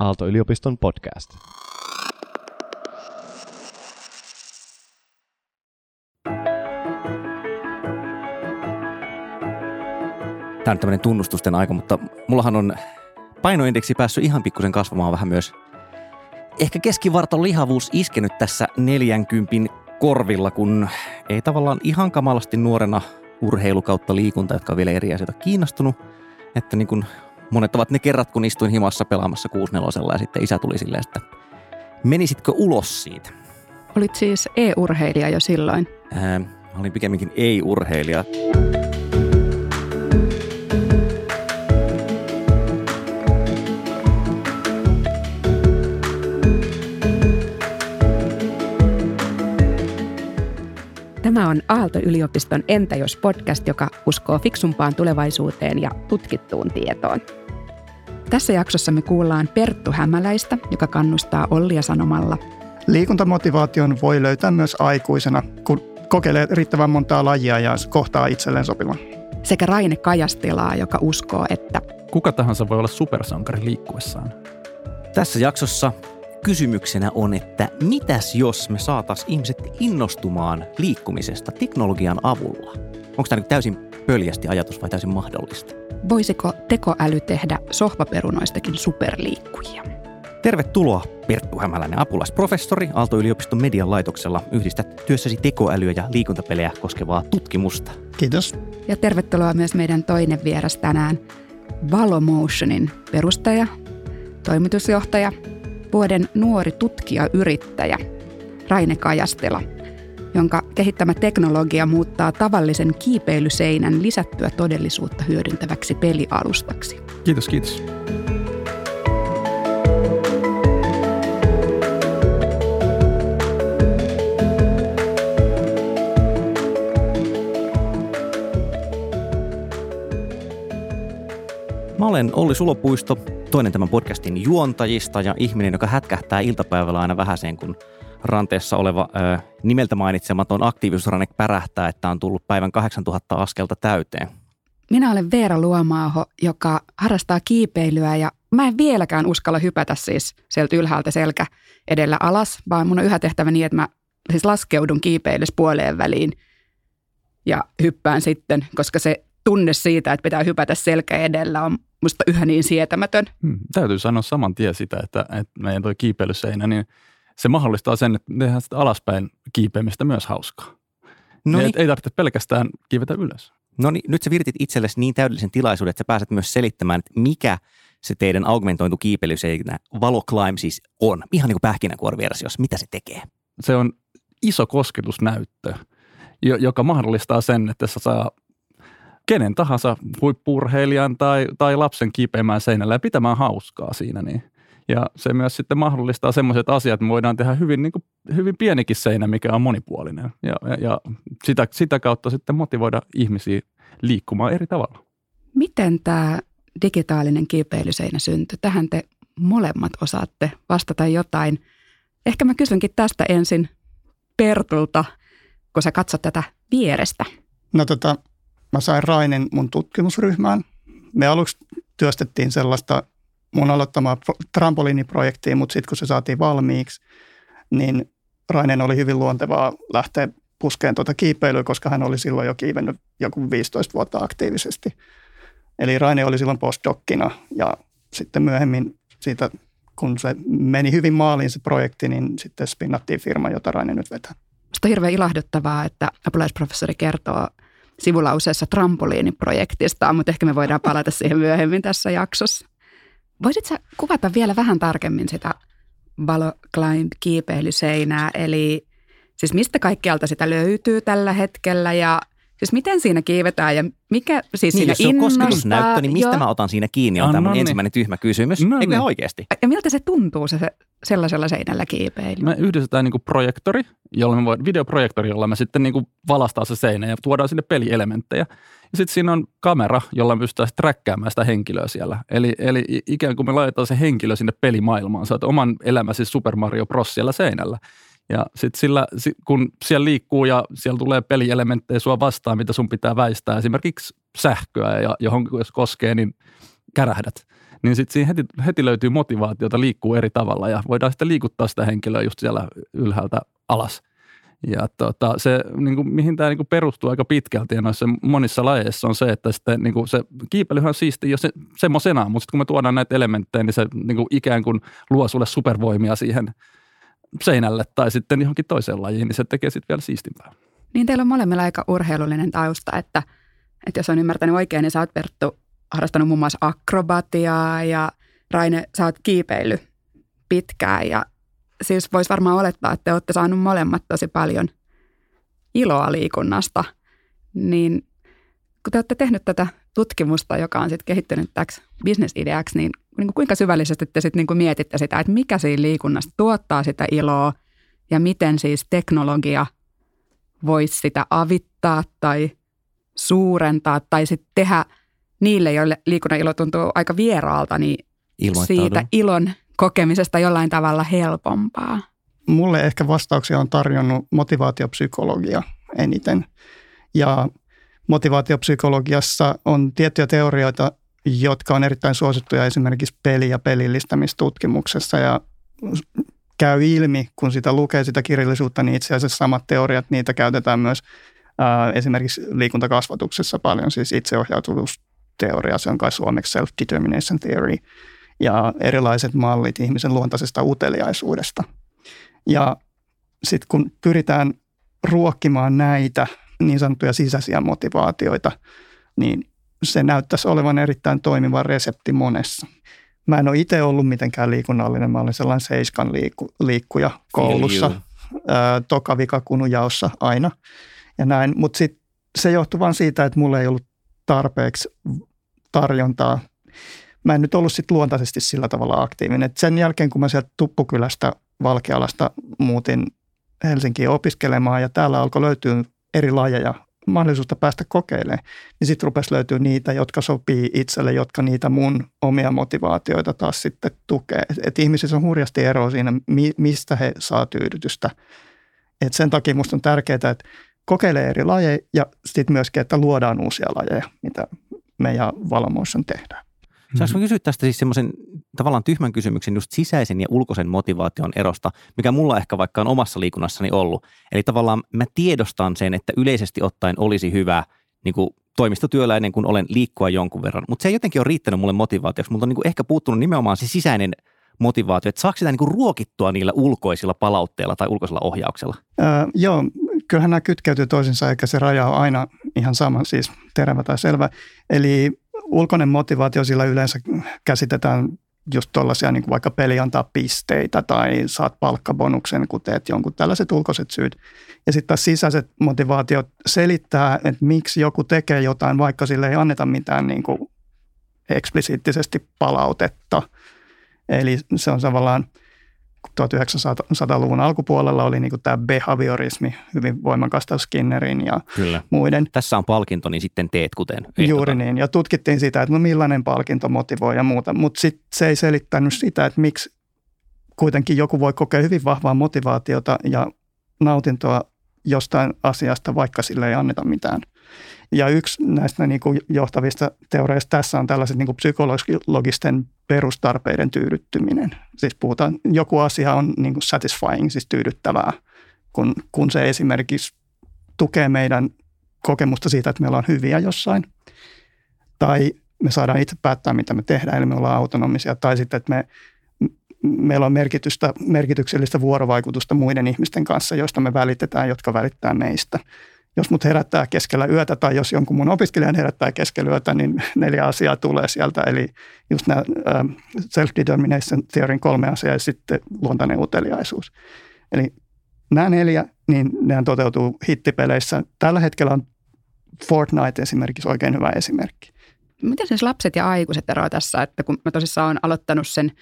Aalto-yliopiston podcast. Tämä on tämmöinen tunnustusten aika, mutta mullahan on painoindeksi päässyt ihan pikkusen kasvamaan vähän myös. Ehkä keskivarton lihavuus iskenyt tässä 40 korvilla, kun ei tavallaan ihan kamalasti nuorena urheilu kautta liikunta, jotka on vielä eri asioita kiinnostunut. Että niin kuin monet ovat ne kerrat, kun istuin himassa pelaamassa 6 ja sitten isä tuli silleen, että menisitkö ulos siitä? Olit siis e-urheilija jo silloin? Ää, olin pikemminkin ei-urheilija. Tämä on Aalto-yliopiston Entä jos podcast, joka uskoo fiksumpaan tulevaisuuteen ja tutkittuun tietoon. Tässä jaksossa me kuullaan Perttu Hämäläistä, joka kannustaa Ollia sanomalla. Liikuntamotivaation voi löytää myös aikuisena, kun kokeilee riittävän montaa lajia ja kohtaa itselleen sopivan. Sekä Raine Kajastelaa, joka uskoo, että Kuka tahansa voi olla supersankari liikkuessaan. Tässä jaksossa kysymyksenä on, että mitäs jos me saatas ihmiset innostumaan liikkumisesta teknologian avulla? Onko tämä täysin pöljästi ajatus vai täysin mahdollista? Voisiko tekoäly tehdä sohvaperunoistakin superliikkujia. Tervetuloa Perttu Hämäläinen, apulaisprofessori Aalto-yliopiston median laitoksella. Yhdistät työssäsi tekoälyä ja liikuntapelejä koskevaa tutkimusta. Kiitos. Ja tervetuloa myös meidän toinen vieras tänään, Valomotionin perustaja, toimitusjohtaja, vuoden nuori tutkija-yrittäjä, Raine Kajastela, jonka kehittämä teknologia muuttaa tavallisen kiipeilyseinän lisättyä todellisuutta hyödyntäväksi pelialustaksi. Kiitos, kiitos. Mä olen Olli Sulopuisto, toinen tämän podcastin juontajista ja ihminen, joka hätkähtää iltapäivällä aina vähäseen, kun ranteessa oleva ö, nimeltä mainitsematon aktiivisuusranne pärähtää, että on tullut päivän 8000 askelta täyteen. Minä olen Veera Luomaaho, joka harrastaa kiipeilyä ja mä en vieläkään uskalla hypätä siis sieltä ylhäältä selkä edellä alas, vaan mun on yhä tehtävä niin, että mä siis laskeudun kiipeilys puoleen väliin ja hyppään sitten, koska se tunne siitä, että pitää hypätä selkä edellä on musta yhä niin sietämätön. Hmm, täytyy sanoa saman tien sitä, että, että meidän toi kiipeilyseinä, niin se mahdollistaa sen, että tehdään sitä alaspäin kiipeämistä myös hauskaa. No niin, ei tarvitse pelkästään kiivetä ylös. no niin, nyt sä viritit itsellesi niin täydellisen tilaisuuden, että sä pääset myös selittämään, että mikä se teidän augmentointu kiipeilyseinä Valoclimb siis on. Ihan niin kuin pähkinänkuoriversiossa, mitä se tekee? Se on iso kosketusnäyttö, jo- joka mahdollistaa sen, että se saa kenen tahansa huippurheilijan tai, tai lapsen kiipeämään seinällä ja pitämään hauskaa siinä. Niin. Ja se myös sitten mahdollistaa sellaiset asiat, että me voidaan tehdä hyvin, niin kuin, hyvin pienikin seinä, mikä on monipuolinen. Ja, ja, ja sitä, sitä kautta sitten motivoida ihmisiä liikkumaan eri tavalla. Miten tämä digitaalinen kiipeilyseinä syntyi? Tähän te molemmat osaatte vastata jotain. Ehkä mä kysynkin tästä ensin Pertulta, kun sä katsot tätä vierestä. No tota, mä sain Rainen mun tutkimusryhmään. Me aluksi työstettiin sellaista mun aloittamaa pro- trampoliiniprojektia, mutta sitten kun se saatiin valmiiksi, niin Rainen oli hyvin luontevaa lähteä puskeen tuota kiipeilyä, koska hän oli silloin jo kiivennyt joku 15 vuotta aktiivisesti. Eli Raine oli silloin postdokkina ja sitten myöhemmin siitä, kun se meni hyvin maaliin se projekti, niin sitten spinnattiin firma, jota Raine nyt vetää. Musta on hirveän ilahduttavaa, että apulaisprofessori kertoo sivulauseessa trampoliiniprojektistaan, mutta ehkä me voidaan palata siihen myöhemmin tässä jaksossa. Voisit sä kuvata vielä vähän tarkemmin sitä Valo Climb kiipeilyseinää, eli siis mistä kaikkialta sitä löytyy tällä hetkellä ja siis miten siinä kiivetään ja mikä siis Niin, siinä jos se on innostaa? kosketusnäyttö, niin mistä Joo. mä otan siinä kiinni, on Ah, tämä no mun niin. ensimmäinen tyhmä kysymys. No Eikö niin. oikeasti? Ja miltä se tuntuu se, se sellaisella seinällä kiipeily? Me yhdistetään niin projektori, jolla me voi, videoprojektori, jolla me sitten niin valastaa se seinä ja tuodaan sinne pelielementtejä. Ja sitten siinä on kamera, jolla me pystytään träkkäämään sitä henkilöä siellä. Eli, eli ikään kuin me laitetaan se henkilö sinne pelimaailmaan. Sä oot oman elämäsi Super Mario Bros. siellä seinällä. Ja sitten sillä, si- kun siellä liikkuu ja siellä tulee pelielementtejä sua vastaan, mitä sun pitää väistää, esimerkiksi sähköä, ja johon jos koskee, niin kärähdät. niin sitten siinä heti, heti löytyy motivaatiota liikkuu eri tavalla ja voidaan sitten liikuttaa sitä henkilöä just siellä ylhäältä alas. Ja tota, se, niin kuin, mihin tämä niin kuin perustuu aika pitkälti ja noissa monissa lajeissa on se, että sitten, niin kuin, se kiipeilyhän on siisti jo se, semmoisenaan, mutta sitten kun me tuodaan näitä elementtejä, niin se niin kuin, ikään kuin luo sulle supervoimia siihen seinälle tai sitten johonkin toiseen lajiin, niin se tekee sitten vielä siistimpää. Niin teillä on molemmilla aika urheilullinen tausta, että, että jos on ymmärtänyt oikein, niin sä oot Perttu harrastanut muun muassa akrobatiaa ja Raine, sä oot kiipeily pitkään ja siis voisi varmaan olettaa, että te olette saaneet molemmat tosi paljon iloa liikunnasta, niin kun te olette tehnyt tätä tutkimusta, joka on sitten kehittynyt täksi bisnesideaksi, niin, niin kuinka syvällisesti te sitten niin mietitte sitä, että mikä siinä liikunnasta tuottaa sitä iloa ja miten siis teknologia voisi sitä avittaa tai suurentaa tai sitten tehdä niille, joille liikunnan ilo tuntuu aika vieraalta, niin siitä ilon kokemisesta jollain tavalla helpompaa? Mulle ehkä vastauksia on tarjonnut motivaatiopsykologia eniten. Ja motivaatiopsykologiassa on tiettyjä teorioita, jotka on erittäin suosittuja esimerkiksi peli- ja pelillistämistutkimuksessa. Ja käy ilmi, kun sitä lukee sitä kirjallisuutta, niin itse asiassa samat teoriat, niitä käytetään myös ää, esimerkiksi liikuntakasvatuksessa paljon, siis itseohjautuvuusteoria, se on kai suomeksi self-determination theory – ja erilaiset mallit ihmisen luontaisesta uteliaisuudesta. Ja sitten kun pyritään ruokkimaan näitä niin sanottuja sisäisiä motivaatioita, niin se näyttäisi olevan erittäin toimiva resepti monessa. Mä en ole itse ollut mitenkään liikunnallinen, mä olin sellainen seiskan liikku, liikkuja koulussa, ää, toka vikakunujaossa aina ja näin. Mutta se johtuu vain siitä, että mulla ei ollut tarpeeksi tarjontaa mä en nyt ollut sit luontaisesti sillä tavalla aktiivinen. Et sen jälkeen, kun mä sieltä Tuppukylästä Valkealasta muutin Helsinkiin opiskelemaan ja täällä alkoi löytyä eri lajeja, mahdollisuutta päästä kokeilemaan, niin sitten rupesi löytyä niitä, jotka sopii itselle, jotka niitä mun omia motivaatioita taas sitten tukee. Et ihmisissä on hurjasti eroa siinä, mistä he saa tyydytystä. Et sen takia musta on tärkeää, että kokeilee eri lajeja ja sitten myöskin, että luodaan uusia lajeja, mitä meidän valmoissa tehdään. Saanko kysyä tästä siis semmoisen tavallaan tyhmän kysymyksen just sisäisen ja ulkoisen motivaation erosta, mikä mulla ehkä vaikka on omassa liikunnassani ollut. Eli tavallaan mä tiedostan sen, että yleisesti ottaen olisi hyvä niin kuin toimistotyöläinen, kun olen liikkua jonkun verran. Mutta se ei jotenkin ole riittänyt mulle motivaatioksi. Multa on niin kuin ehkä puuttunut nimenomaan se sisäinen motivaatio, että saako sitä niin kuin ruokittua niillä ulkoisilla palautteilla tai ulkoisella ohjauksella? Öö, joo, kyllähän nämä kytkeytyy toisinsa, eikä se raja ole aina ihan sama, siis terävä tai selvä. Eli ulkoinen motivaatio sillä yleensä käsitetään just tuollaisia niin kuin vaikka peli antaa pisteitä tai saat palkkabonuksen, kun teet jonkun tällaiset ulkoiset syyt. Ja sitten taas sisäiset motivaatiot selittää, että miksi joku tekee jotain, vaikka sille ei anneta mitään niin kuin eksplisiittisesti palautetta. Eli se on tavallaan – 1900-luvun alkupuolella oli niin tämä behaviorismi hyvin voimakasta Skinnerin ja Kyllä. muiden. Tässä on palkinto, niin sitten teet kuten ehdotan. Juuri niin, ja tutkittiin sitä, että no millainen palkinto motivoi ja muuta, mutta sitten se ei selittänyt sitä, että miksi kuitenkin joku voi kokea hyvin vahvaa motivaatiota ja nautintoa jostain asiasta, vaikka sille ei anneta mitään. Ja yksi näistä niin kuin johtavista teoreista tässä on tällaiset niin kuin psykologisten perustarpeiden tyydyttyminen. Siis puhutaan, joku asia on niin kuin satisfying, siis tyydyttävää, kun, kun se esimerkiksi tukee meidän kokemusta siitä, että meillä on hyviä jossain. Tai me saadaan itse päättää, mitä me tehdään, eli me ollaan autonomisia. Tai sitten, että me, meillä on merkitystä, merkityksellistä vuorovaikutusta muiden ihmisten kanssa, joista me välitetään, jotka välittää meistä jos mut herättää keskellä yötä tai jos jonkun mun opiskelijan herättää keskellä yötä, niin neljä asiaa tulee sieltä. Eli just nämä self-determination theorin kolme asiaa ja sitten luontainen uteliaisuus. Eli nämä neljä, niin nehän toteutuu hittipeleissä. Tällä hetkellä on Fortnite esimerkiksi oikein hyvä esimerkki. Miten siis lapset ja aikuiset eroavat tässä, että kun mä tosissaan olen aloittanut sen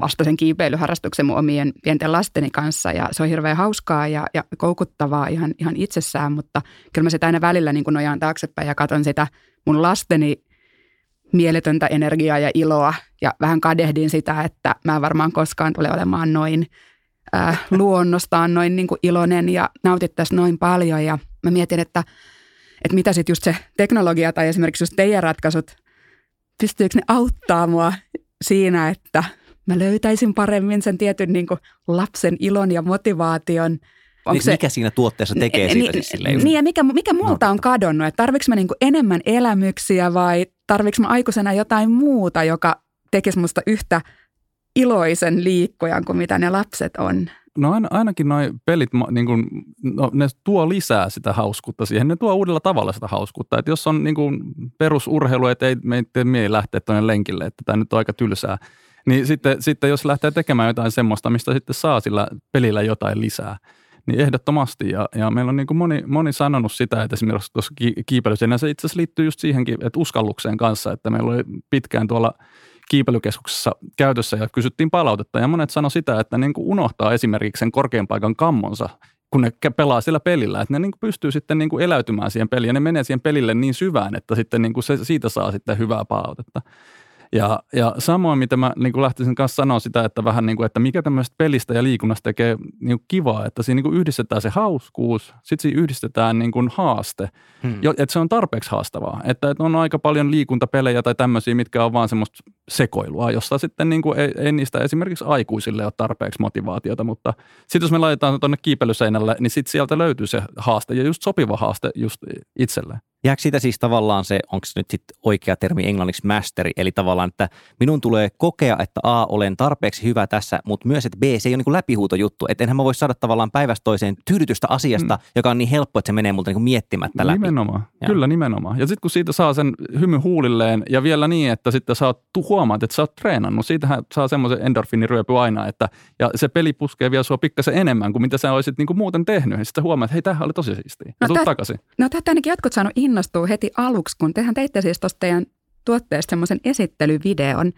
vasta sen kiipeilyharrastuksen mun omien pienten lasteni kanssa. Ja se on hirveän hauskaa ja, ja koukuttavaa ihan, ihan itsessään, mutta kyllä mä sitä aina välillä niin nojaan taaksepäin ja katson sitä mun lasteni mieletöntä energiaa ja iloa ja vähän kadehdin sitä, että mä varmaan koskaan tule olemaan noin äh, luonnostaan noin niin kuin iloinen ja nautittaisi noin paljon. Ja mä mietin, että, että mitä sitten just se teknologia tai esimerkiksi just teidän ratkaisut, pystyykö ne auttaa mua siinä, että mä löytäisin paremmin sen tietyn niin kuin lapsen ilon ja motivaation. Onko niin, se, mikä siinä tuotteessa tekee siitä niin, siis Niin ja mikä, mikä multa no. on kadonnut, että tarvitsen mä niin kuin enemmän elämyksiä vai tarvitsen mä aikuisena jotain muuta, joka tekisi musta yhtä iloisen liikkujan kuin mitä ne lapset on? No ainakin noin pelit, niin kuin, no, ne tuo lisää sitä hauskuutta siihen. Ne tuo uudella tavalla sitä hauskuutta. Että jos on niin kuin perusurheilu, että ei, me ei, me ei lähteä tuonne lenkille, että tämä nyt on aika tylsää, niin sitten, sitten jos lähtee tekemään jotain semmoista, mistä sitten saa sillä pelillä jotain lisää, niin ehdottomasti. Ja, ja meillä on niin kuin moni, moni sanonut sitä, että esimerkiksi tuossa kiipeilyssä, ja se itse asiassa liittyy just siihenkin, että uskallukseen kanssa, että meillä oli pitkään tuolla – kiipeilykeskuksessa käytössä ja kysyttiin palautetta. Ja monet sanoi sitä, että niin kuin unohtaa esimerkiksi sen korkean paikan kammonsa, kun ne pelaa sillä pelillä, että ne niin kuin pystyy sitten niin kuin eläytymään siihen peliin ja ne menee siihen pelille niin syvään, että sitten niin kuin se, siitä saa sitten hyvää palautetta. Ja, ja samoin, mitä mä niin kuin lähtisin kanssa sanoa sitä, että vähän niin kuin, että mikä tämmöistä pelistä ja liikunnasta tekee niin kuin kivaa, että siinä niin kuin yhdistetään se hauskuus, sitten siinä yhdistetään niin kuin haaste, hmm. jo, että se on tarpeeksi haastavaa. Että, että on aika paljon liikuntapelejä tai tämmöisiä, mitkä on vaan semmoista sekoilua, jossa sitten niin kuin ei, ei niistä esimerkiksi aikuisille ole tarpeeksi motivaatiota, mutta sitten jos me laitetaan tuonne kiipeilyseinälle, niin sitten sieltä löytyy se haaste ja just sopiva haaste just itselleen. Jääkö siitä siis tavallaan se, onko se nyt sitten oikea termi englanniksi masteri, eli tavallaan, että minun tulee kokea, että A, olen tarpeeksi hyvä tässä, mutta myös, että B, se ei ole niin läpihuutojuttu, että enhän mä voi saada tavallaan päivästä toiseen tyydytystä asiasta, mm. joka on niin helppo, että se menee multa niin miettimättä läpi. Nimenomaan, ja. kyllä nimenomaan. Ja sitten kun siitä saa sen hymy huulilleen ja vielä niin, että sitten sä oot, huomaat, että sä oot treenannut, siitähän saa semmoisen endorfiniryöpy aina, että ja se peli puskee vielä sua pikkasen enemmän kuin mitä sä olisit niin kuin muuten tehnyt. Ja sitten huomaat, että hei, tämähän oli tosi siistiä. Ja no, tää, takaisin. No tätä ainakin jotkut saanut innostua heti aluksi, kun tehän teitte siis tuosta teidän tuotteesta semmoisen esittelyvideon.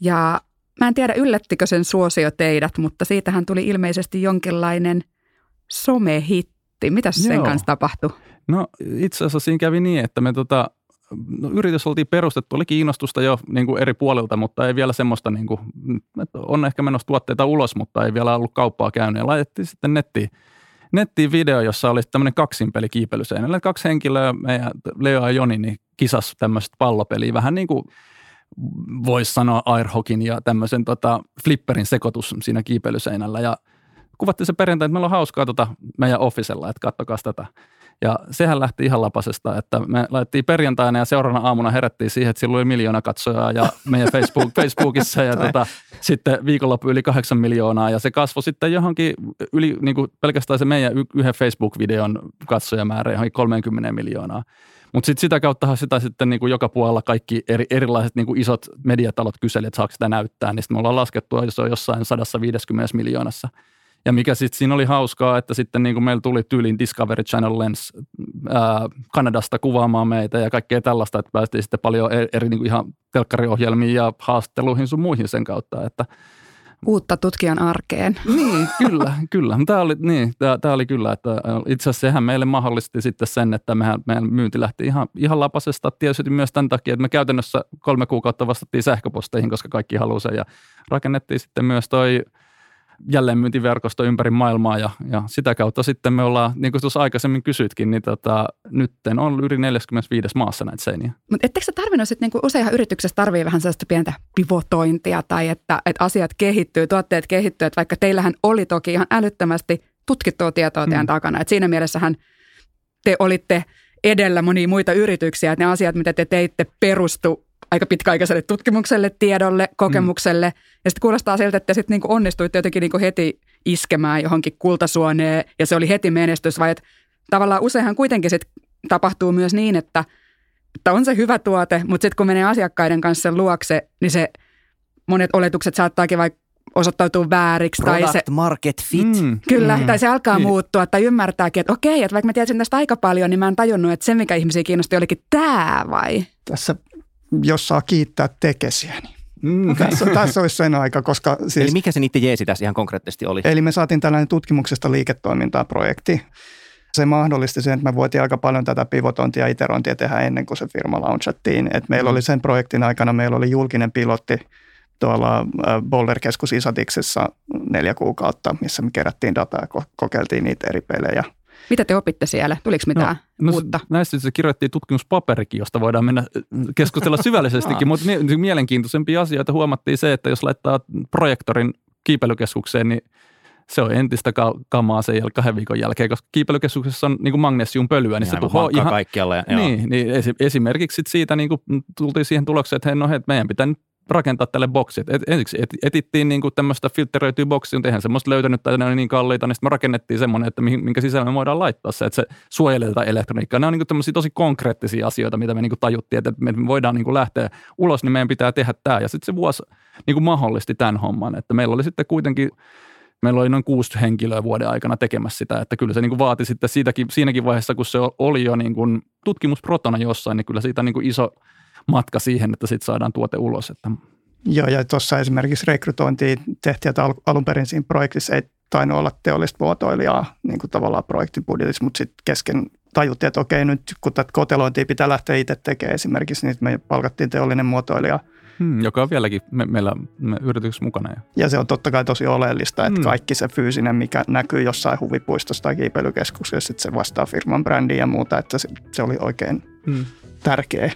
Ja mä en tiedä, yllättikö sen suosio teidät, mutta siitähän tuli ilmeisesti jonkinlainen somehitti. Mitä sen kanssa tapahtui? No itse asiassa siinä kävi niin, että me tota, no, yritys oltiin perustettu, oli kiinnostusta jo niin kuin eri puolilta, mutta ei vielä semmoista, niin kuin, että on ehkä menossa tuotteita ulos, mutta ei vielä ollut kauppaa käynyt. Ja laitettiin sitten nettiin nettiin video, jossa oli tämmöinen kaksinpeli kiipeilyseinällä. Kaksi henkilöä, meidän Leo ja Joni, niin kisas tämmöistä pallopeliä, vähän niin kuin voisi sanoa airhokin ja tämmöisen tota, flipperin sekoitus siinä kiipeilyseinällä. Ja kuvattiin se perjantai, että meillä on hauskaa tota meidän officella, että kattokaa tätä. Ja sehän lähti ihan lapasesta, että me laitettiin perjantaina ja seuraavana aamuna herättiin siihen, että silloin oli miljoona katsojaa ja meidän Facebook, Facebookissa ja tota, sitten viikonloppu yli kahdeksan miljoonaa ja se kasvoi sitten johonkin yli niin kuin pelkästään se meidän yhden Facebook-videon katsojamäärä johonkin 30 miljoonaa. Mutta sitten sitä kautta sitä sitten niin kuin joka puolella kaikki eri, erilaiset niin kuin isot mediatalot kyseli, että saako sitä näyttää, niin sitten me ollaan laskettu, että se on jossain 150 miljoonassa – ja mikä sitten siinä oli hauskaa, että sitten niin kuin meillä tuli tyyliin Discovery Channel Lens ää, Kanadasta kuvaamaan meitä ja kaikkea tällaista, että päästiin sitten paljon eri, eri niin kuin ihan telkkariohjelmiin ja haastatteluihin sun muihin sen kautta, että Uutta tutkijan arkeen. Niin, kyllä, kyllä. Tämä oli, niin, tämä, tämä oli kyllä, että itse asiassa sehän meille mahdollisti sitten sen, että mehän, meidän myynti lähti ihan, ihan lapasesta. Tietysti myös tämän takia, että me käytännössä kolme kuukautta vastattiin sähköposteihin, koska kaikki halusivat ja rakennettiin sitten myös toi – jälleenmyyntiverkosto ympäri maailmaa ja, ja sitä kautta sitten me ollaan, niin kuin tuossa aikaisemmin kysyitkin, niin tota, nytten on yli 45 maassa näitä seiniä. Mutta ettekö sä tarvinnut sitten, niin useinhan yrityksessä tarvii vähän sellaista pientä pivotointia tai että, että asiat kehittyy, tuotteet kehittyy, että vaikka teillähän oli toki ihan älyttömästi tutkittua tietoa teidän mm. takana, että siinä mielessähän te olitte edellä monia muita yrityksiä, että ne asiat, mitä te teitte, perustu aika pitkäaikaiselle tutkimukselle, tiedolle, kokemukselle. Mm. Ja sitten kuulostaa siltä, että sitten niinku onnistuitte jotenkin niinku heti iskemään johonkin kultasuoneen ja se oli heti menestys, vai että tavallaan useinhan kuitenkin sit tapahtuu myös niin, että, että on se hyvä tuote, mutta sitten kun menee asiakkaiden kanssa sen luokse, niin se monet oletukset saattaakin vaikka osoittautuu vääriksi. Product tai se, market fit. Mm, kyllä, mm, tai se alkaa niin. muuttua tai ymmärtääkin, että okei, että vaikka mä tiesin tästä aika paljon, niin mä en tajunnut, että se, mikä ihmisiä kiinnosti, olikin tämä vai? Tässä jos saa kiittää tekesiä, niin Mm. Tässä, tässä olisi sen aika, koska siis, Eli mikä se niiden jeesi tässä ihan konkreettisesti oli? Eli me saatiin tällainen tutkimuksesta liiketoimintaa projekti. Se mahdollisti sen, että me voitiin aika paljon tätä pivotointia ja iterointia tehdä ennen kuin se firma launchattiin. Et meillä mm. oli sen projektin aikana, meillä oli julkinen pilotti tuolla äh, Boulder-keskus Isatiksessa neljä kuukautta, missä me kerättiin dataa ja kokeiltiin niitä eri pelejä – Mitä te opitte siellä? Tuliko mitään no, no, uutta? Näistä se kirjoittiin tutkimuspaperikin, josta voidaan mennä keskustella syvällisestikin, mutta mielenkiintoisempia asioita huomattiin se, että jos laittaa projektorin kiipeilykeskukseen, niin se on entistä kamaa sen jäl- kahden viikon jälkeen, koska kiipeilykeskuksessa on niin magnesiumpölyä, niin, niin se tuhoaa ihan... kaikkialla. Ja, niin, niin esimerkiksi siitä niin kuin tultiin siihen tulokseen, että hei, no hei, meidän pitää nyt rakentaa tälle boksit. Et, ensiksi et, etittiin niin kuin tämmöistä filtteröityä boksia, mutta eihän semmoista löytänyt tai ne on niin kalliita, niin sitten me rakennettiin semmoinen, että minkä sisällä me voidaan laittaa se, että se suojelee tätä elektroniikkaa. Ne on niin tämmöisiä tosi konkreettisia asioita, mitä me niin kuin tajuttiin, että me voidaan niin kuin lähteä ulos, niin meidän pitää tehdä tämä. Ja sitten se vuosi niin kuin mahdollisti tämän homman, että meillä oli sitten kuitenkin meillä oli noin kuusi henkilöä vuoden aikana tekemässä sitä, että kyllä se niin vaati sitten siitäkin, siinäkin vaiheessa, kun se oli jo niin kuin tutkimusprotona jossain, niin kyllä siitä niin kuin iso matka siihen, että sitten saadaan tuote ulos. Että. Joo, ja tuossa esimerkiksi rekrytointiin tehtiin, että alun perin siinä projektissa ei tainnut olla teollista muotoilijaa niin kuin tavallaan projektibudjetissa, mutta sitten kesken tajuttiin, että okei, nyt kun tätä kotelointia pitää lähteä itse tekemään esimerkiksi, niin me palkattiin teollinen muotoilija – Hmm, joka on vieläkin me, meillä me yrityksessä mukana. Ja. ja se on totta kai tosi oleellista, että hmm. kaikki se fyysinen, mikä näkyy jossain huvipuistossa tai kiipeilykeskuksessa, että se vastaa firman brändiä ja muuta, että se, se oli oikein hmm. tärkeä.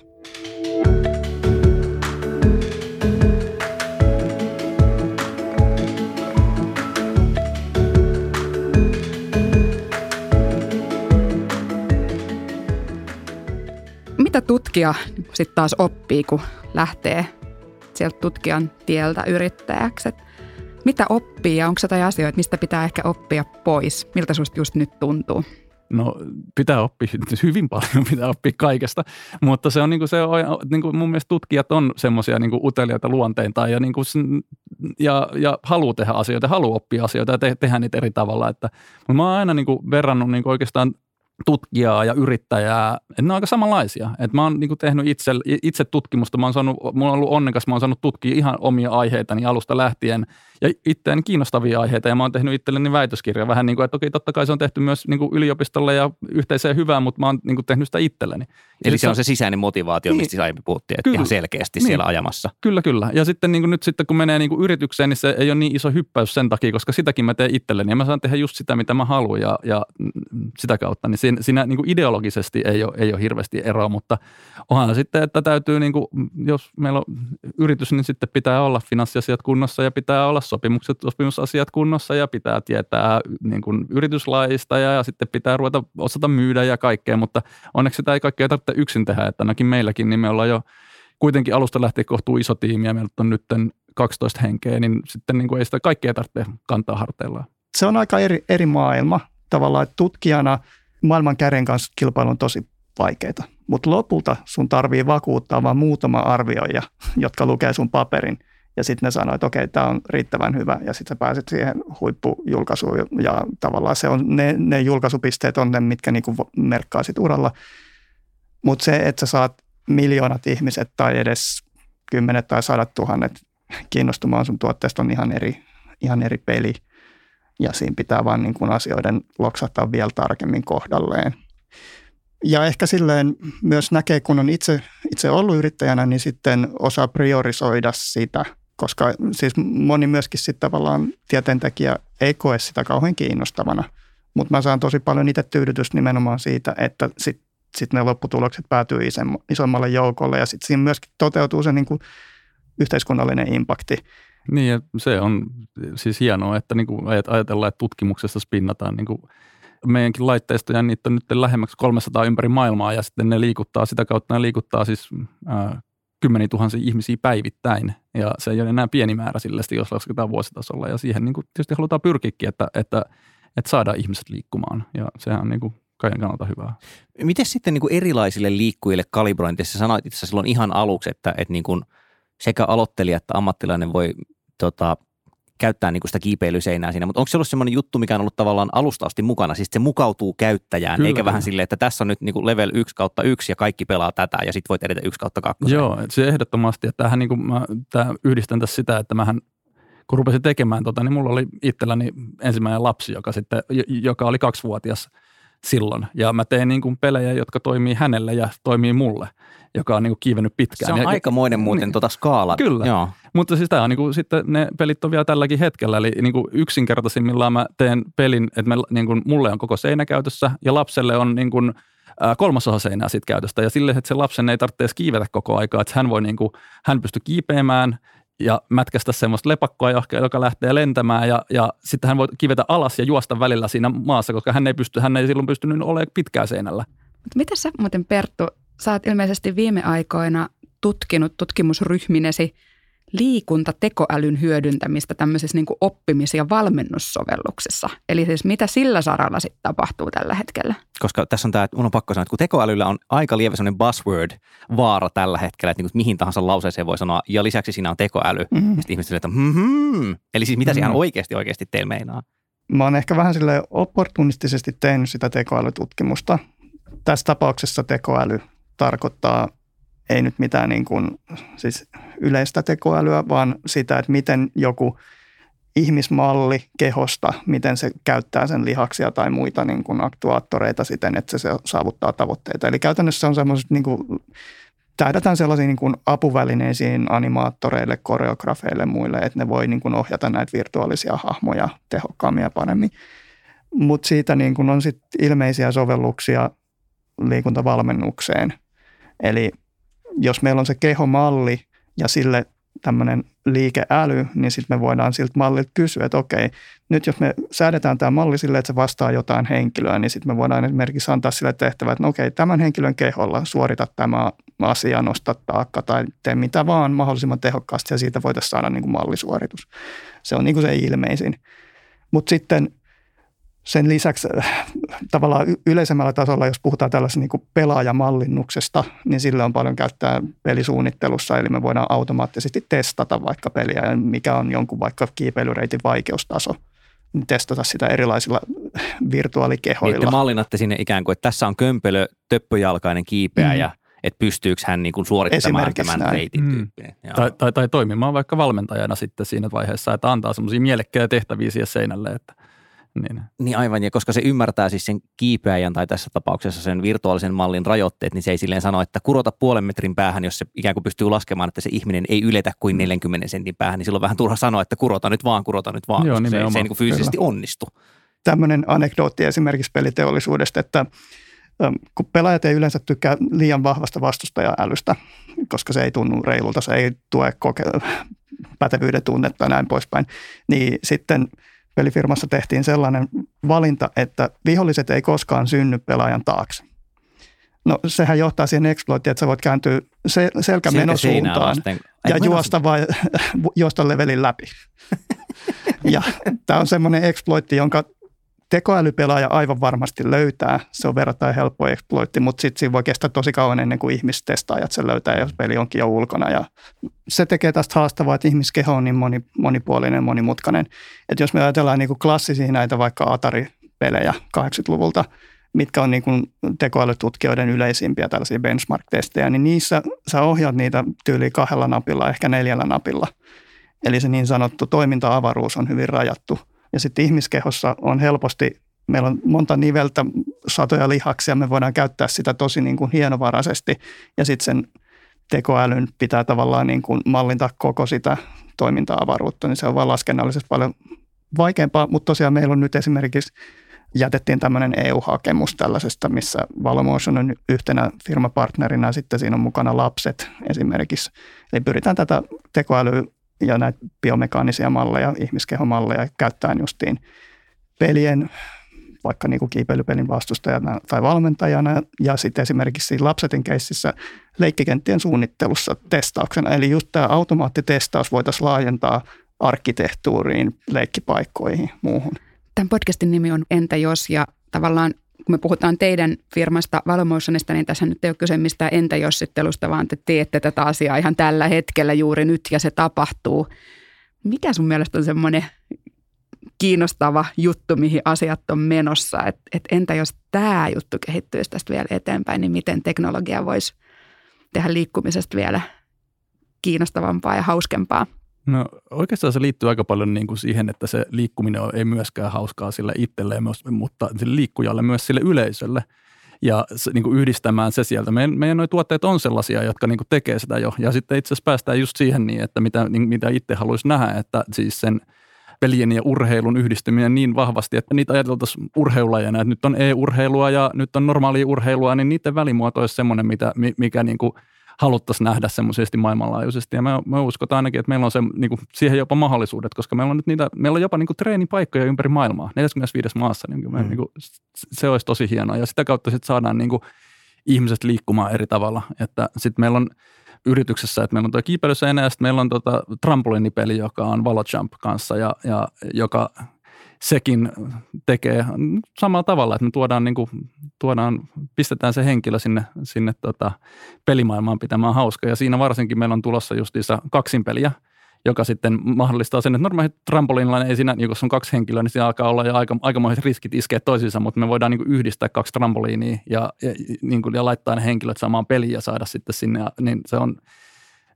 Mitä tutkija sitten taas oppii, kun lähtee sieltä tutkijan tieltä yrittäjäksi. Et mitä oppii ja onko jotain asioita, mistä pitää ehkä oppia pois? Miltä sinusta just nyt tuntuu? No pitää oppia, hyvin paljon pitää oppia kaikesta, mutta se on, niin kuin se niin kuin mun mielestä tutkijat on semmoisia niin uteliaita luonteita ja, niin kuin, ja, ja haluaa tehdä asioita, haluaa oppia asioita ja te, tehdä niitä eri tavalla. Että, mutta mä oon aina niin kuin verrannut niin kuin oikeastaan tutkijaa ja yrittäjää, että ne on aika samanlaisia. että mä oon niin tehnyt itse, itse tutkimusta, mä oon saanut, mulla on ollut onnekas, mä oon saanut tutkia ihan omia aiheitani alusta lähtien ja itseään kiinnostavia aiheita ja mä oon tehnyt itselleni väitöskirja vähän niin kuin, että okei, totta kai se on tehty myös niin kuin yliopistolle ja yhteiseen hyvään, mutta mä oon niin kuin tehnyt sitä itselleni. Eli se on se sisäinen motivaatio, niin, mistä aiemmin puhuttiin, että kyllä, ihan selkeästi niin, siellä ajamassa. Kyllä, kyllä. Ja sitten niin kuin nyt sitten kun menee niin kuin yritykseen, niin se ei ole niin iso hyppäys sen takia, koska sitäkin mä teen itselleni ja mä saan tehdä just sitä, mitä mä haluan ja, ja sitä kautta, niin siinä, siinä niin kuin ideologisesti ei ole, ei ole hirveästi eroa, mutta onhan sitten, että täytyy, niin kuin, jos meillä on yritys, niin sitten pitää olla finanssiasiat kunnossa ja pitää olla sopimukset, sopimusasiat kunnossa ja pitää tietää niin kuin yrityslaista ja, ja sitten pitää ruveta osata myydä ja kaikkea, mutta onneksi sitä ei kaikkea tarvitse yksin tehdä, että ainakin meilläkin niin me ollaan jo kuitenkin alusta lähtien kohtuu iso tiimi ja meillä on nyt 12 henkeä, niin sitten niin kuin ei sitä kaikkea tarvitse kantaa harteillaan. Se on aika eri, eri maailma tavallaan, että tutkijana maailman kärjen kanssa kilpailu on tosi vaikeita, mutta lopulta sun tarvii vakuuttaa vain muutama arvioija, jotka lukee sun paperin – ja sitten ne sanoo, että okei, tämä on riittävän hyvä ja sitten sä pääset siihen huippujulkaisuun ja tavallaan se on, ne, ne julkaisupisteet on ne, mitkä niinku merkkaa sit uralla. Mutta se, että sä saat miljoonat ihmiset tai edes kymmenet tai sadat tuhannet kiinnostumaan sun tuotteesta on ihan eri, ihan eri peli. Ja siinä pitää vaan niin kuin asioiden loksahtaa vielä tarkemmin kohdalleen. Ja ehkä silleen myös näkee, kun on itse, itse ollut yrittäjänä, niin sitten osaa priorisoida sitä – koska siis moni myöskin sitten tavallaan tieteentekijä ei koe sitä kauhean kiinnostavana. Mutta mä saan tosi paljon itse tyydytystä nimenomaan siitä, että sitten sit ne lopputulokset päätyy isommalle joukolle ja sitten siinä myöskin toteutuu se niin kuin yhteiskunnallinen impakti. Niin ja se on siis hienoa, että niin kuin ajatellaan, että tutkimuksesta spinnataan niin kuin meidänkin laitteistoja, niitä on nyt lähemmäksi 300 ympäri maailmaa ja sitten ne liikuttaa, sitä kautta ne liikuttaa siis kymmeniä tuhansia ihmisiä päivittäin. Ja se ei ole enää pieni määrä sille, jos lasketaan vuositasolla. Ja siihen niin kuin tietysti halutaan pyrkiäkin, että, että, että saadaan ihmiset liikkumaan. Ja sehän on niin kuin kaiken kannalta hyvää. Miten sitten niin kuin erilaisille liikkujille kalibrointissa sanoit itse silloin ihan aluksi, että, että niin kuin sekä aloittelija että ammattilainen voi tota, käyttää niin kuin sitä kiipeilyseinää siinä, mutta onko se ollut semmoinen juttu, mikä on ollut tavallaan alusta asti mukana, siis se mukautuu käyttäjään, kyllä, eikä kyllä. vähän silleen, että tässä on nyt niin kuin level 1 kautta 1 ja kaikki pelaa tätä ja sitten voit edetä 1 kautta 2. Joo, se ehdottomasti, että tähän niin kuin mä, tämä yhdistän tässä sitä, että mähän kun rupesin tekemään tota, niin mulla oli itselläni ensimmäinen lapsi, joka, sitten, joka oli kaksivuotias silloin. Ja mä teen niin kuin pelejä, jotka toimii hänelle ja toimii mulle, joka on niin kuin kiivennyt pitkään. Se on ja, aikamoinen muuten niin. tota skaala. Kyllä. Joo. Mutta siis tämä on niin kuin, sitten ne pelit on vielä tälläkin hetkellä. Eli niin kuin yksinkertaisimmillaan mä teen pelin, että me, niin kuin, mulle on koko seinä käytössä ja lapselle on niin kuin, kolmasosa seinää siitä käytöstä. Ja sille, että se lapsen ei tarvitse kiivetä koko aikaa, että hän voi niin kuin, hän pystyy kiipeämään ja mätkästä semmoista lepakkoa, joka lähtee lentämään ja, ja sitten hän voi kivetä alas ja juosta välillä siinä maassa, koska hän ei, pysty, hän ei silloin pystynyt olemaan pitkään seinällä. Mitä sä muuten Perttu, sä oot ilmeisesti viime aikoina tutkinut tutkimusryhminesi liikuntatekoälyn hyödyntämistä tämmöisissä niin oppimis- ja valmennussovelluksissa. Eli siis mitä sillä saralla sitten tapahtuu tällä hetkellä? Koska tässä on tämä, mun on pakko sanoa, että kun tekoälyllä on aika lievä sellainen buzzword-vaara tällä hetkellä, että niin kuin mihin tahansa lauseeseen voi sanoa, ja lisäksi siinä on tekoäly. Mm-hmm. Ja sitten ihmiset että mm-hmm. Eli siis mitä mm-hmm. se ihan mhm. oikeasti oikeasti teillä meinaa? Mä oon ehkä vähän sille opportunistisesti tehnyt sitä tekoälytutkimusta. Tässä tapauksessa tekoäly tarkoittaa ei nyt mitään niin kuin, siis yleistä tekoälyä, vaan sitä, että miten joku ihmismalli kehosta, miten se käyttää sen lihaksia tai muita niin kuin aktuaattoreita siten, että se saavuttaa tavoitteita. Eli käytännössä on semmoiset, niin kuin, tähdätään sellaisiin niin kuin apuvälineisiin animaattoreille, koreografeille muille, että ne voi niin kuin ohjata näitä virtuaalisia hahmoja tehokkaammin ja paremmin. Mutta siitä niin kuin on sit ilmeisiä sovelluksia liikuntavalmennukseen. Eli jos meillä on se kehomalli ja sille tämmöinen liikeäly, niin sitten me voidaan siltä mallilta kysyä, että okei, nyt jos me säädetään tämä malli sille, että se vastaa jotain henkilöä, niin sitten me voidaan esimerkiksi antaa sille tehtävä, että no okei, tämän henkilön keholla suorita tämä asia, nosta taakka tai tee mitä vaan mahdollisimman tehokkaasti ja siitä voitaisiin saada niin kuin mallisuoritus. Se on niin kuin se ilmeisin. Mutta sitten sen lisäksi äh, tavallaan yleisemmällä tasolla, jos puhutaan tällaisesta niin pelaajamallinnuksesta, niin sille on paljon käyttää pelisuunnittelussa, eli me voidaan automaattisesti testata vaikka peliä, mikä on jonkun vaikka kiipeilyreitin vaikeustaso, niin testata sitä erilaisilla virtuaalikehoilla. Niin, te mallinnatte sinne ikään kuin, että tässä on kömpelö, töppöjalkainen kiipeäjä, mm että pystyykö hän niin kuin suorittamaan tämän näin. reitin mm. Tai, tai, tai toimimaan vaikka valmentajana sitten siinä vaiheessa, että antaa semmoisia mielekkäitä tehtäviä siihen seinälle, että – niin. niin aivan, ja koska se ymmärtää siis sen kiipeäjän tai tässä tapauksessa sen virtuaalisen mallin rajoitteet, niin se ei silleen sano, että kurota puolen metrin päähän, jos se ikään kuin pystyy laskemaan, että se ihminen ei yletä kuin 40 mm. sentin päähän, niin silloin vähän turha sanoa, että kurota nyt vaan, kurota nyt vaan, Joo, koska se, se ei niin fyysisesti Kyllä. onnistu. Tämmöinen anekdootti esimerkiksi peliteollisuudesta, että kun pelaajat ei yleensä tykkää liian vahvasta vastustaja-älystä, koska se ei tunnu reilulta, se ei tue koke- pätevyyden tunnetta ja näin poispäin, niin sitten – pelifirmassa tehtiin sellainen valinta, että viholliset ei koskaan synny pelaajan taakse. No sehän johtaa siihen exploitiin, että sä voit kääntyä se, selkämenosuuntaan ja juosta, vai, juosta levelin läpi. ja tämä on semmoinen exploitti, jonka tekoälypelaaja aivan varmasti löytää. Se on verrattain helppo exploitti, mutta sitten siinä voi kestää tosi kauan ennen kuin ihmistestaajat sen löytää, jos peli onkin jo ulkona. Ja se tekee tästä haastavaa, että ihmiskeho on niin moni, monipuolinen, monimutkainen. Että jos me ajatellaan niin kuin klassisia näitä vaikka Atari-pelejä 80-luvulta, mitkä on niin kuin tekoälytutkijoiden yleisimpiä tällaisia benchmark-testejä, niin niissä sä ohjaat niitä tyyliin kahdella napilla, ehkä neljällä napilla. Eli se niin sanottu toiminta-avaruus on hyvin rajattu – ja sitten ihmiskehossa on helposti, meillä on monta niveltä, satoja lihaksia, me voidaan käyttää sitä tosi niin kuin hienovaraisesti. Ja sitten sen tekoälyn pitää tavallaan niin kuin mallintaa koko sitä toiminta-avaruutta, niin se on vaan laskennallisesti paljon vaikeampaa. Mutta tosiaan meillä on nyt esimerkiksi jätettiin tämmöinen EU-hakemus tällaisesta, missä Valomotion on yhtenä firmapartnerina ja sitten siinä on mukana lapset esimerkiksi. Eli pyritään tätä tekoälyä ja näitä biomekaanisia malleja, ihmiskehomalleja käyttäen justiin pelien, vaikka niin kuin kiipeilypelin vastustajana tai valmentajana ja sitten esimerkiksi lapsetin keississä leikkikenttien suunnittelussa testauksena. Eli just tämä automaattitestaus voitaisiin laajentaa arkkitehtuuriin, leikkipaikkoihin, muuhun. Tämän podcastin nimi on Entä jos ja tavallaan kun me puhutaan teidän firmasta Valomotionista, niin tässä nyt ei ole kyse mistään entä jossittelusta, vaan te teette tätä asiaa ihan tällä hetkellä juuri nyt ja se tapahtuu. Mikä sun mielestä on semmoinen kiinnostava juttu, mihin asiat on menossa? Et, et entä jos tämä juttu kehittyisi tästä vielä eteenpäin, niin miten teknologia voisi tehdä liikkumisesta vielä kiinnostavampaa ja hauskempaa? No oikeastaan se liittyy aika paljon niin kuin siihen, että se liikkuminen ei myöskään hauskaa sille itselleen, mutta sille liikkujalle myös sille yleisölle. Ja se, niin kuin yhdistämään se sieltä. Meidän, meidän noi tuotteet on sellaisia, jotka niin kuin tekee sitä jo. Ja sitten itse asiassa päästään just siihen niin, että mitä, niin, mitä itse haluaisi nähdä, että siis sen – pelien ja urheilun yhdistyminen niin vahvasti, että niitä ajateltaisiin urheilulajena, että nyt on e-urheilua ja nyt on normaalia urheilua, niin niiden välimuoto olisi semmoinen, mitä, mikä niin kuin haluttaisiin nähdä semmoisesti maailmanlaajuisesti. Ja me, me uskotaan ainakin, että meillä on se, niin kuin, siihen jopa mahdollisuudet, koska meillä on nyt niitä, meillä on jopa niin kuin treenipaikkoja ympäri maailmaa, 45 maassa. Niin kuin me, mm. niin kuin, se olisi tosi hienoa. Ja sitä kautta sitten saadaan niin kuin, ihmiset liikkumaan eri tavalla. Että sitten meillä on yrityksessä, että meillä on tuo kiipeilyseinä ja sitten meillä on tota trampoliinipeli, joka on Valojump kanssa ja, ja joka sekin tekee samalla tavalla, että me tuodaan, niin kuin, tuodaan pistetään se henkilö sinne, sinne tota, pelimaailmaan pitämään hauska. Ja siinä varsinkin meillä on tulossa justiinsa kaksinpeliä, joka sitten mahdollistaa sen, että normaali trampoliinilla ei siinä, niin jos on kaksi henkilöä, niin siinä alkaa olla jo aika, aikamoiset riskit iskeä toisiinsa, mutta me voidaan niin kuin yhdistää kaksi trampoliinia ja, ja, niin kuin, ja laittaa ne henkilöt samaan peliin ja saada sitten sinne, niin se on,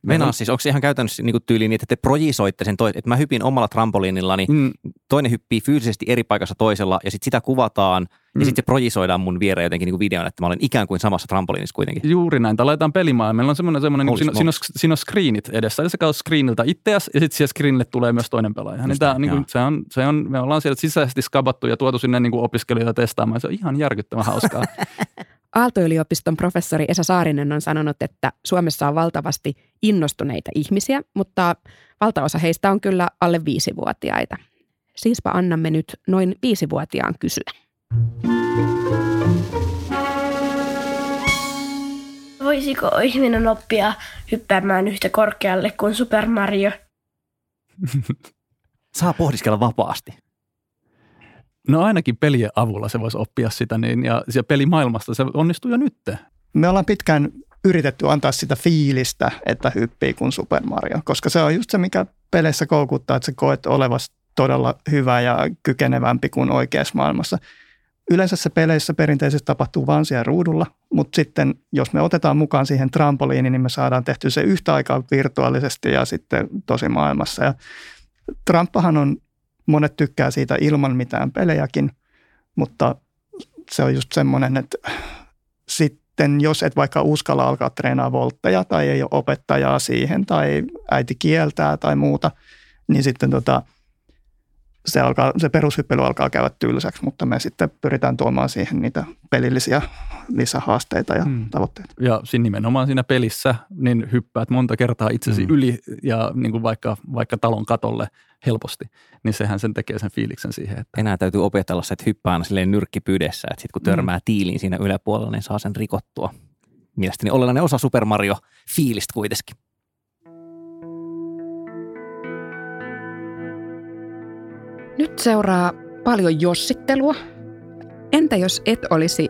Venäjä siis, onko se ihan käytännössä niin tyyli niin, että te projisoitte sen, toi, että mä hypin omalla trampoliinillani, mm. toinen hyppii fyysisesti eri paikassa toisella ja sitten sitä kuvataan mm. ja sitten se projisoidaan mun viereen jotenkin niin videon, että mä olen ikään kuin samassa trampoliinissa kuitenkin. Juuri näin, tai laitetaan pelimaailma. Meillä on semmoinen, semmoinen niin siinä, siinä, on, siinä on screenit edessä, eli sä katsot screeniltä itseäsi ja sitten siihen screenille tulee myös toinen pelaaja. Niin tämä, niin kuin, se on, se on, me ollaan sieltä sisäisesti skabattu ja tuotu sinne niin kuin opiskelijoita testaamaan. Se on ihan järkyttävän hauskaa. Aalto-yliopiston professori Esa Saarinen on sanonut, että Suomessa on valtavasti innostuneita ihmisiä, mutta valtaosa heistä on kyllä alle viisivuotiaita. Siispä annamme nyt noin viisivuotiaan kysyä. Voisiko ihminen oppia hyppäämään yhtä korkealle kuin Super Mario? Saa pohdiskella vapaasti. No ainakin pelien avulla se voisi oppia sitä, niin, ja, ja pelimaailmasta se onnistuu jo nyt. Me ollaan pitkään yritetty antaa sitä fiilistä, että hyppii kuin Super Mario, koska se on just se, mikä peleissä koukuttaa, että sä koet olevasi todella hyvä ja kykenevämpi kuin oikeassa maailmassa. Yleensä se peleissä perinteisesti tapahtuu vain siellä ruudulla, mutta sitten jos me otetaan mukaan siihen trampoliini, niin me saadaan tehty se yhtä aikaa virtuaalisesti ja sitten tosi maailmassa. Ja Tramppahan on monet tykkää siitä ilman mitään pelejäkin, mutta se on just semmoinen, että sitten jos et vaikka uskalla alkaa treenaa voltteja tai ei ole opettajaa siihen tai äiti kieltää tai muuta, niin sitten tota, se, alkaa, se perushyppely alkaa käydä tylsäksi, mutta me sitten pyritään tuomaan siihen niitä pelillisiä lisähaasteita ja hmm. tavoitteita. Ja siinä nimenomaan siinä pelissä niin hyppäät monta kertaa itsesi hmm. yli ja niin kuin vaikka, vaikka talon katolle helposti, niin sehän sen tekee sen fiiliksen siihen. Että... Enää täytyy opetella se, että hyppää aina silleen nyrkkipydessä, että sitten kun törmää hmm. tiiliin siinä yläpuolella, niin saa sen rikottua. Mielestäni olennainen osa Super Mario-fiilistä kuitenkin. Nyt seuraa paljon jossittelua. Entä jos et olisi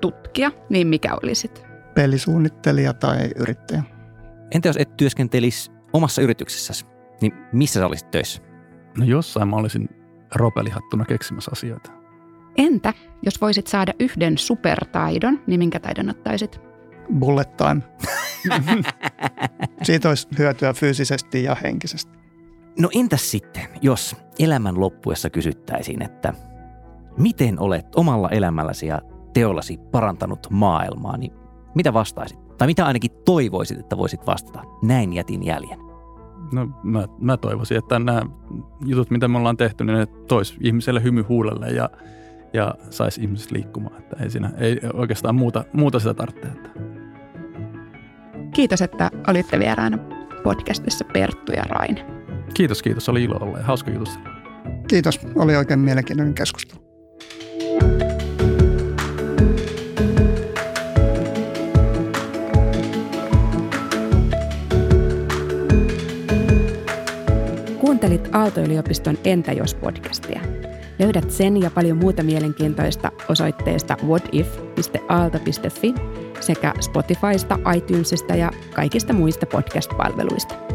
tutkija, niin mikä olisit? Pelisuunnittelija tai yrittäjä. Entä jos et työskentelisi omassa yrityksessäsi, niin missä sä olisit töissä? No jossain mä olisin ropelihattuna keksimässä asioita. Entä jos voisit saada yhden supertaidon, niin minkä taidon ottaisit? Bullet time. Siitä olisi hyötyä fyysisesti ja henkisesti. No entäs sitten, jos elämän loppuessa kysyttäisiin, että miten olet omalla elämälläsi ja teollasi parantanut maailmaa, niin mitä vastaisit? Tai mitä ainakin toivoisit, että voisit vastata? Näin jätin jäljen. No mä, mä toivoisin, että nämä jutut, mitä me ollaan tehty, niin ne tois ihmiselle hymy huulelle ja, ja saisi ihmiset liikkumaan. Että ei, siinä, ei oikeastaan muuta, muuta sitä tarvitse. Kiitos, että olitte vieraana podcastissa Perttu ja Raine. Kiitos, kiitos. Oli ilo olla ja hauska jutustella. Kiitos. Oli oikein mielenkiintoinen keskustelu. Kuuntelit Aalto-yliopiston Entä jos podcastia. Löydät sen ja paljon muuta mielenkiintoista osoitteesta whatif.aalto.fi sekä Spotifysta, iTunesista ja kaikista muista podcast-palveluista.